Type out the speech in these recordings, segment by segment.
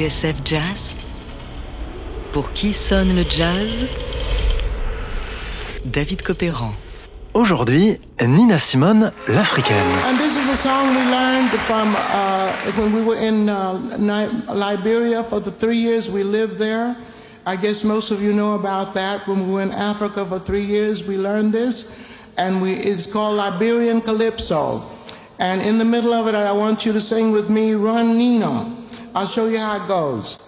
TSF Jazz Pour qui sonne le jazz? David Copéran. Aujourd'hui, Nina Simone, l'Africaine. And this is a song we learned from uh, when we were in uh, Liberia for the three years we lived there. I guess most of you know about that. When we were in Africa for three years, we learned this, and we, it's called Liberian Calypso. And in the middle of it, I want you to sing with me, Run Nina. I'll show you how it goes.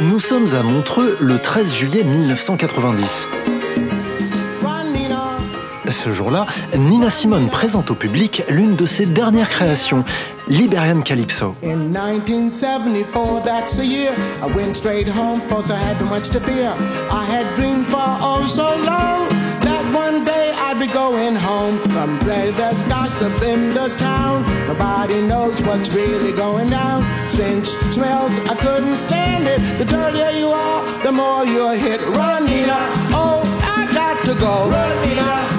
Nous sommes à Montreux le 13 juillet 1990. Ce jour-là, Nina Simone présente au public l'une de ses dernières créations, Liberian Calypso. In going home. From play there's gossip in the town. Nobody knows what's really going down. Stench smells, I couldn't stand it. The dirtier you are, the more you're hit. Run, Nina. Oh, I got to go. Run, Nina.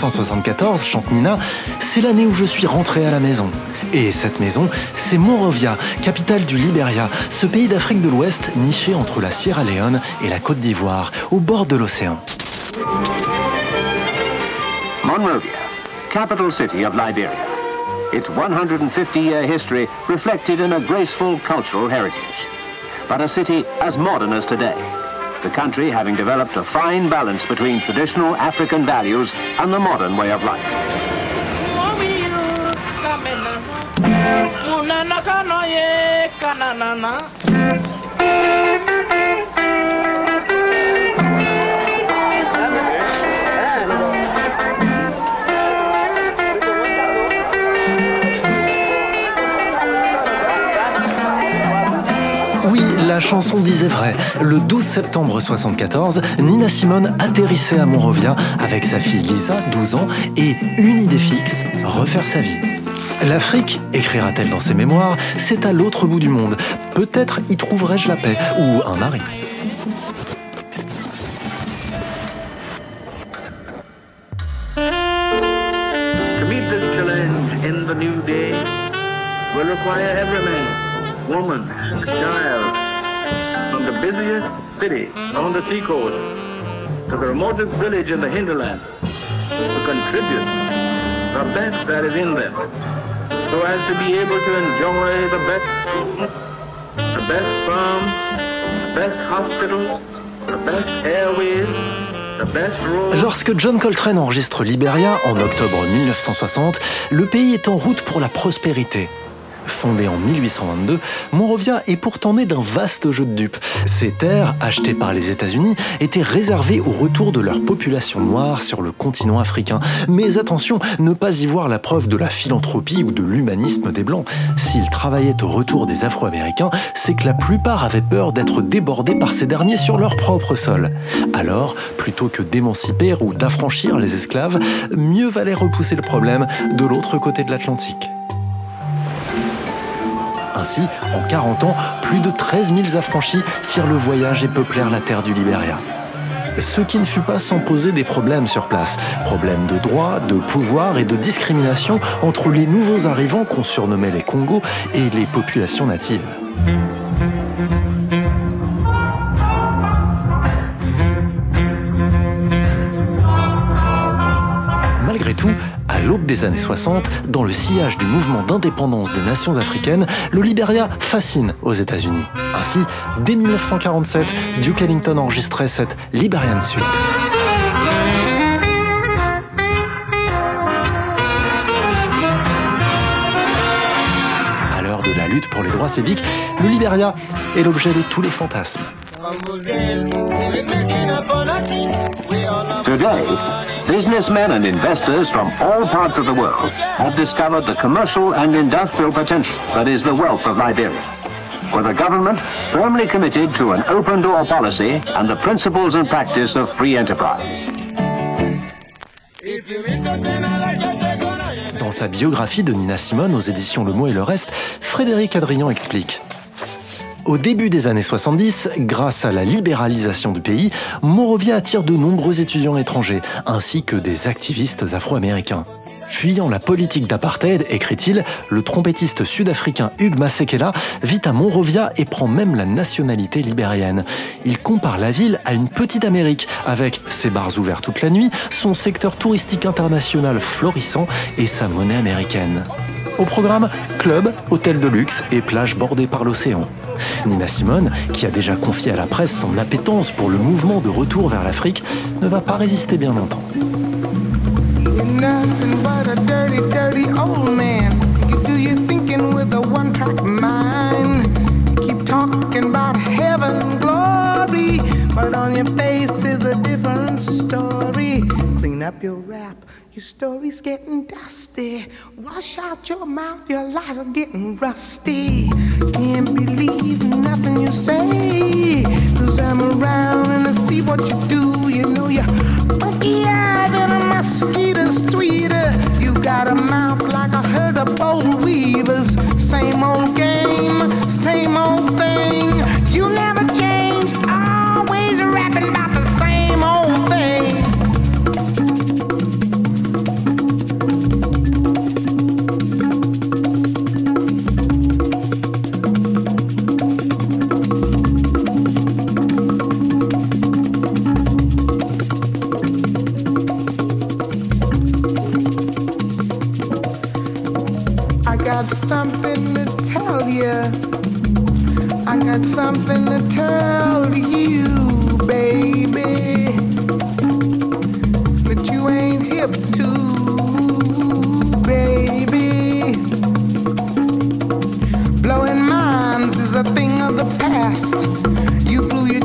1974, chante Nina, c'est l'année où je suis rentré à la maison. Et cette maison, c'est Monrovia, capitale du Liberia, ce pays d'Afrique de l'Ouest niché entre la Sierra Leone et la Côte d'Ivoire, au bord de l'océan. Monrovia, capital city of Liberia. Its 150-year history reflected in a graceful cultural heritage. But a city as modern as today. The country having developed a fine balance between traditional African values and the modern way of life. La chanson disait vrai. Le 12 septembre 74, Nina Simone atterrissait à Monrovia avec sa fille Lisa, 12 ans, et une idée fixe, refaire sa vie. L'Afrique, écrira-t-elle dans ses mémoires, c'est à l'autre bout du monde. Peut-être y trouverai-je la paix ou un mari. Busiest city on the seacoast to the remotest village in the hinterland to contribute the best that is in them so as to be able to enjoy the best the best farms, the best hospitals, the best airways. Lorsque John Coltrane enregistre Liberia en octobre 1960, le pays est en route pour la prospérité. Fondé en 1822, Monrovia est pourtant né d'un vaste jeu de dupes. Ces terres, achetées par les États-Unis, étaient réservées au retour de leur population noire sur le continent africain. Mais attention, ne pas y voir la preuve de la philanthropie ou de l'humanisme des Blancs. S'ils travaillaient au retour des Afro-Américains, c'est que la plupart avaient peur d'être débordés par ces derniers sur leur propre sol. Alors, plutôt que d'émanciper ou d'affranchir les esclaves, mieux valait repousser le problème de l'autre côté de l'Atlantique. Ainsi, en 40 ans, plus de 13 000 affranchis firent le voyage et peuplèrent la terre du Liberia. Ce qui ne fut pas sans poser des problèmes sur place. Problèmes de droit, de pouvoir et de discrimination entre les nouveaux arrivants qu'on surnommait les Congos et les populations natives. Malgré tout, à l'aube des années 60, dans le sillage du mouvement d'indépendance des nations africaines, le Liberia fascine aux États-Unis. Ainsi, dès 1947, Duke Ellington enregistrait cette Liberian Suite. À l'heure de la lutte pour les droits civiques, le Liberia est l'objet de tous les fantasmes. Today, businessmen and investors from all parts of the world have discovered the commercial and industrial potential that is the wealth of Liberia. With a government firmly committed to an open door policy and the principles and practice of free enterprise. Dans sa biographie de Nina Simone aux éditions Le Mot et le Reste, Frédéric Adrian explique. Au début des années 70, grâce à la libéralisation du pays, Monrovia attire de nombreux étudiants étrangers, ainsi que des activistes afro-américains. Fuyant la politique d'apartheid, écrit-il, le trompettiste sud-africain Hugh Masekela vit à Monrovia et prend même la nationalité libérienne. Il compare la ville à une petite Amérique, avec ses bars ouverts toute la nuit, son secteur touristique international florissant et sa monnaie américaine. Au programme, club, hôtel de luxe et plages bordées par l'océan. Nina Simone, qui a déjà confié à la presse son appétence pour le mouvement de retour vers l'Afrique, ne va pas résister bien longtemps. Nothing but a dirty, dirty old man. You do your thinking with a one track mind. Keep talking about heaven, glory, but on your face is a different story. Clean up your rap, your story's getting dusty. Wash out your mouth, your lies are getting rusty. Can't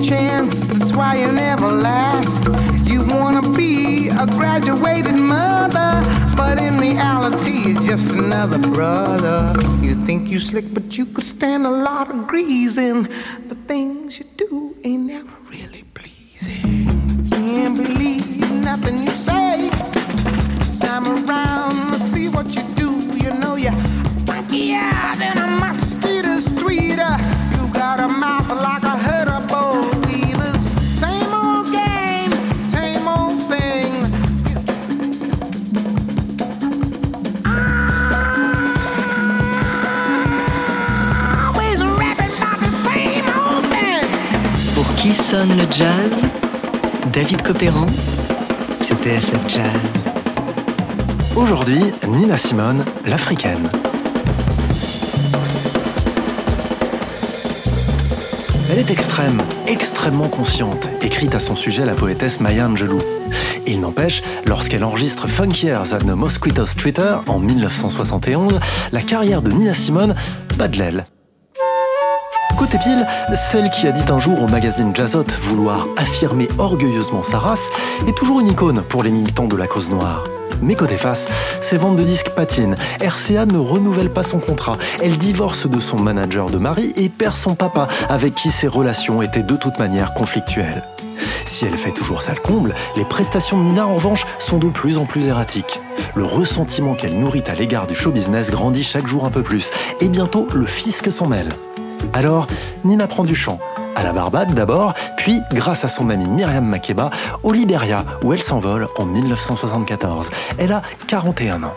chance, that's why you never last. You wanna be a graduated mother, but in reality, you're just another brother. You think you slick, but you could stand a lot of greasing. The things you do ain't never le jazz David Copéran sur TSF Jazz. Aujourd'hui, Nina Simone, l'africaine. Elle est extrême, extrêmement consciente, écrite à son sujet la poétesse Maya Angelou. Il n'empêche, lorsqu'elle enregistre Funkier Than the Mosquitoes Twitter en 1971, la carrière de Nina Simone bat de l'aile. Côté pile, celle qui a dit un jour au magazine Jazzot vouloir affirmer orgueilleusement sa race est toujours une icône pour les militants de la cause noire. Mais côté face, ses ventes de disques patinent. RCA ne renouvelle pas son contrat. Elle divorce de son manager de mari et perd son papa, avec qui ses relations étaient de toute manière conflictuelles. Si elle fait toujours ça le comble, les prestations de Nina en revanche sont de plus en plus erratiques. Le ressentiment qu'elle nourrit à l'égard du show business grandit chaque jour un peu plus, et bientôt le fisc s'en mêle. Alors, Nina prend du chant, à la Barbade d'abord, puis, grâce à son amie Myriam Makeba, au Liberia, où elle s'envole en 1974. Elle a 41 ans.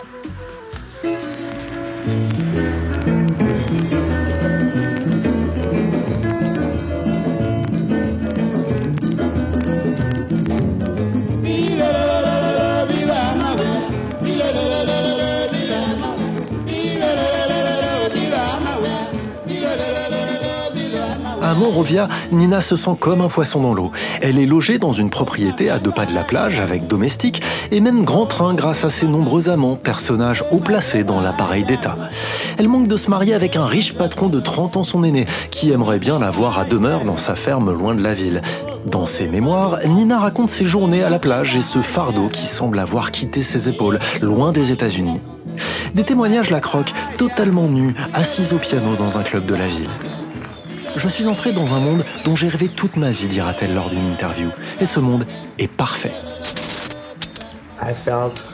À Monrovia, Nina se sent comme un poisson dans l'eau. Elle est logée dans une propriété à deux pas de la plage avec domestique et même grand train grâce à ses nombreux amants, personnages haut placés dans l'appareil d'État. Elle manque de se marier avec un riche patron de 30 ans son aîné qui aimerait bien la voir à demeure dans sa ferme loin de la ville. Dans ses mémoires, Nina raconte ses journées à la plage et ce fardeau qui semble avoir quitté ses épaules, loin des États-Unis. Des témoignages la croquent, totalement nue, assise au piano dans un club de la ville. Je suis entrée dans un monde dont j'ai rêvé toute ma vie, dira-t-elle lors d'une interview. Et ce monde est parfait. I felt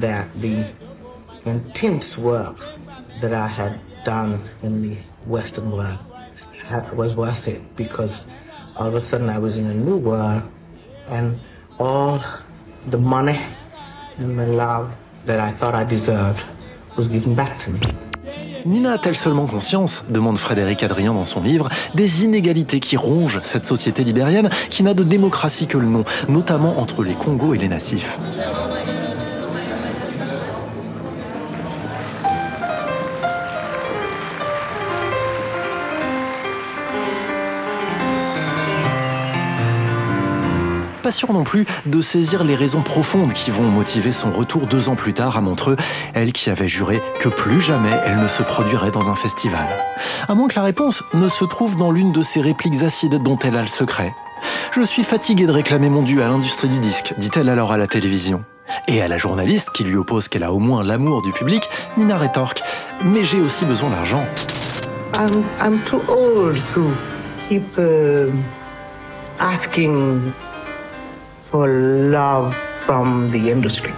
that the intense work that I had done in the Western world was worth it because all of a sudden I was in a new world and all the money and the love that I thought I deserved was given back to me. Nina a-t-elle seulement conscience, demande Frédéric Adrien dans son livre, des inégalités qui rongent cette société libérienne qui n'a de démocratie que le nom, notamment entre les Congos et les natifs pas sûr non plus de saisir les raisons profondes qui vont motiver son retour deux ans plus tard à Montreux, elle qui avait juré que plus jamais elle ne se produirait dans un festival. À moins que la réponse ne se trouve dans l'une de ces répliques acides dont elle a le secret. Je suis fatiguée de réclamer mon dû à l'industrie du disque, dit-elle alors à la télévision. Et à la journaliste qui lui oppose qu'elle a au moins l'amour du public, Nina rétorque Mais j'ai aussi besoin d'argent. Uh, for love from the industry.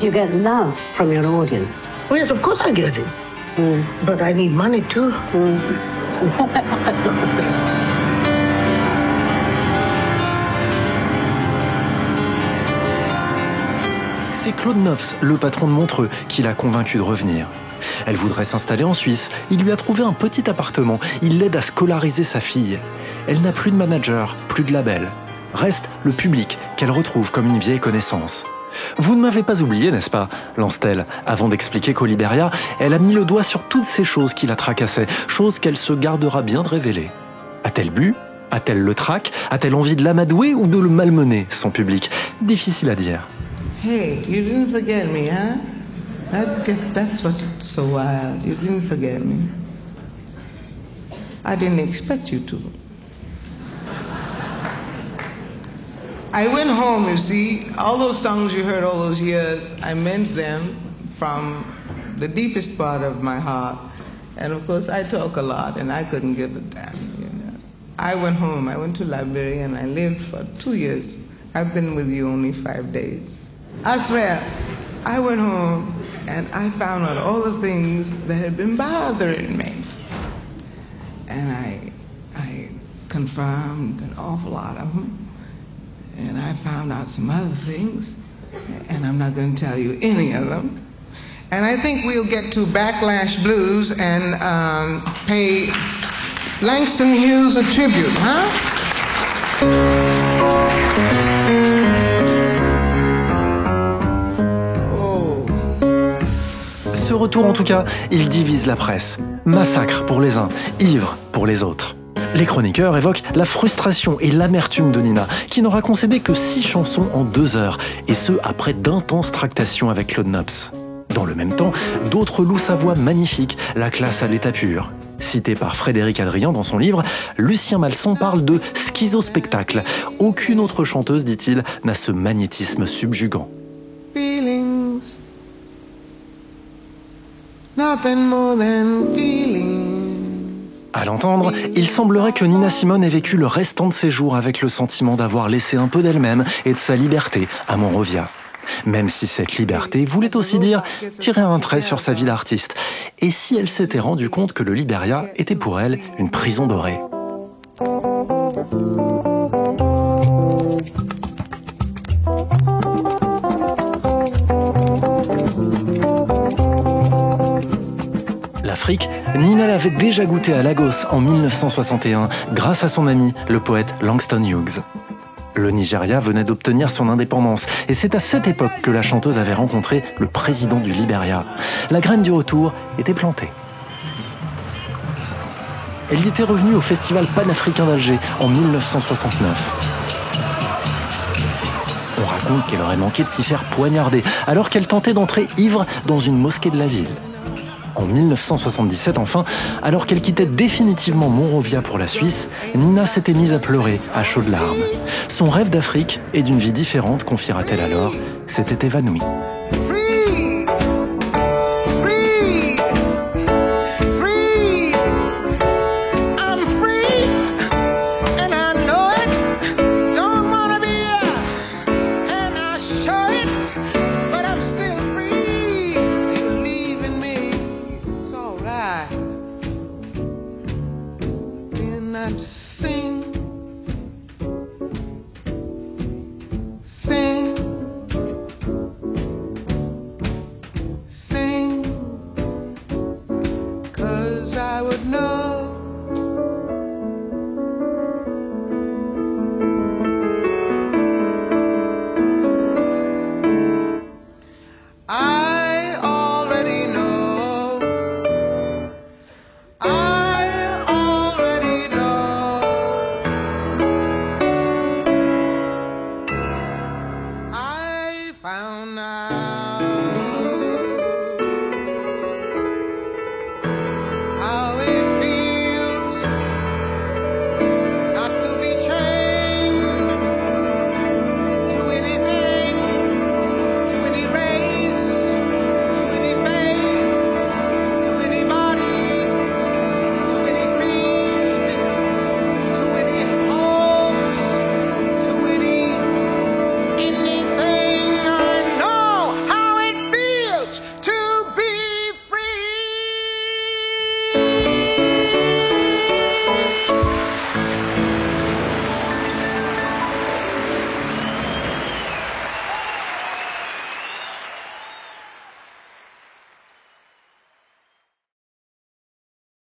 You get love from your audience. Oh, yes, of course I get it. But I need money too. C'est Claude Nobs, le patron de Montreux, qui l'a convaincu de revenir. Elle voudrait s'installer en Suisse. Il lui a trouvé un petit appartement. Il l'aide à scolariser sa fille. Elle n'a plus de manager, plus de label. Reste le public qu'elle retrouve comme une vieille connaissance. Vous ne m'avez pas oublié, n'est-ce pas lance-t-elle, avant d'expliquer qu'au Liberia, elle a mis le doigt sur toutes ces choses qui la tracassaient, choses qu'elle se gardera bien de révéler. A-t-elle bu? A-t-elle le trac? A-t-elle envie de l'amadouer ou de le malmener, son public? Difficile à dire. Hey, you didn't forget me, huh? That's, that's what's so wild. You didn't forget me. I didn't expect you to. I went home, you see, all those songs you heard all those years, I meant them from the deepest part of my heart. And of course, I talk a lot, and I couldn't give a damn, you know. I went home, I went to Liberia, and I lived for two years. I've been with you only five days. I swear, I went home, and I found out all the things that had been bothering me. And I, I confirmed an awful lot of them. And I found out some other things, and I'm not going to tell you any of them. And I think we'll get to Backlash Blues and um, pay Langston Hughes a tribute, huh? Ce retour, en tout cas, il divise la presse. Massacre pour les uns, ivre pour les autres. Les chroniqueurs évoquent la frustration et l'amertume de Nina, qui n'aura concédé que six chansons en deux heures, et ce après d'intenses tractations avec Claude Nobs. Dans le même temps, d'autres louent sa voix magnifique, la classe à l'état pur. Cité par Frédéric Adrien dans son livre, Lucien Malson parle de schizospectacle. Aucune autre chanteuse, dit-il, n'a ce magnétisme subjugant. Nothing more than feelings. À l'entendre, il semblerait que Nina Simone ait vécu le restant de ses jours avec le sentiment d'avoir laissé un peu d'elle-même et de sa liberté à Monrovia. Même si cette liberté voulait aussi dire tirer un trait sur sa vie d'artiste. Et si elle s'était rendue compte que le Liberia était pour elle une prison dorée? Nina l'avait déjà goûté à Lagos en 1961 grâce à son ami, le poète Langston Hughes. Le Nigeria venait d'obtenir son indépendance et c'est à cette époque que la chanteuse avait rencontré le président du Liberia. La graine du retour était plantée. Elle y était revenue au Festival panafricain d'Alger en 1969. On raconte qu'elle aurait manqué de s'y faire poignarder alors qu'elle tentait d'entrer ivre dans une mosquée de la ville. En 1977, enfin, alors qu'elle quittait définitivement Monrovia pour la Suisse, Nina s'était mise à pleurer à chaudes larmes. Son rêve d'Afrique et d'une vie différente, confiera-t-elle alors, s'était évanoui. That sing